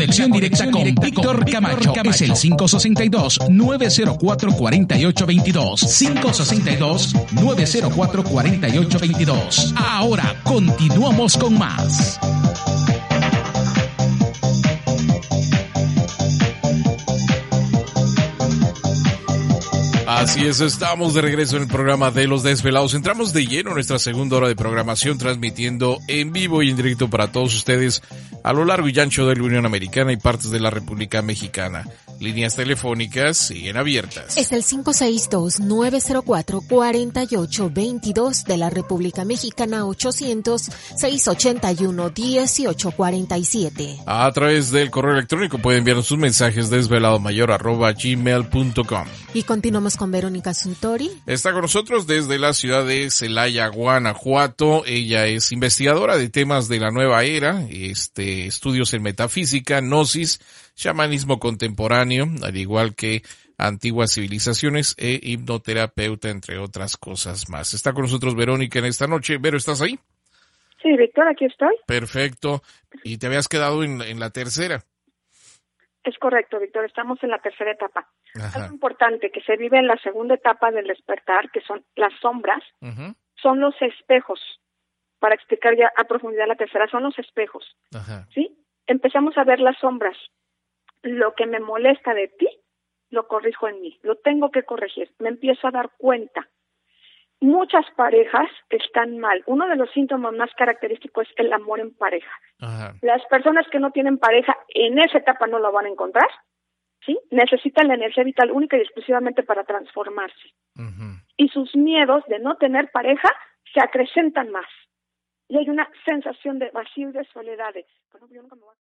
Conexión directa con Víctor Camacho es el 562-904-4822. 562-904-4822. Ahora continuamos con más. Así es, estamos de regreso en el programa de Los Desvelados. Entramos de lleno en nuestra segunda hora de programación, transmitiendo en vivo y en directo para todos ustedes a lo largo y ancho de la Unión Americana y partes de la República Mexicana. Líneas telefónicas siguen abiertas. Es el 562-904-4822 de la República Mexicana 800-681-1847. A través del correo electrónico pueden enviar sus mensajes desveladomayor arroba gmail.com. Y continuamos con Verónica Suntori. Está con nosotros desde la ciudad de Celaya, Guanajuato. Ella es investigadora de temas de la nueva era, este, estudios en metafísica, gnosis, chamanismo contemporáneo, al igual que antiguas civilizaciones e hipnoterapeuta, entre otras cosas más. Está con nosotros Verónica en esta noche. Vero, ¿estás ahí? Sí, Víctor, aquí estoy. Perfecto. Y te habías quedado en, en la tercera. Es correcto, Víctor, estamos en la tercera etapa. Ajá. Algo importante que se vive en la segunda etapa del despertar, que son las sombras, son los espejos. Para explicar ya a profundidad la tercera, son los espejos, Ajá. ¿sí? Empezamos a ver las sombras. Lo que me molesta de ti, lo corrijo en mí. Lo tengo que corregir. Me empiezo a dar cuenta. Muchas parejas están mal. Uno de los síntomas más característicos es el amor en pareja. Ajá. Las personas que no tienen pareja en esa etapa no la van a encontrar, ¿sí? Necesitan la energía vital única y exclusivamente para transformarse. Y sus miedos de no tener pareja se acrecentan más. Y hay una sensación de vacío y de soledad. de, bueno, yo nunca me voy a-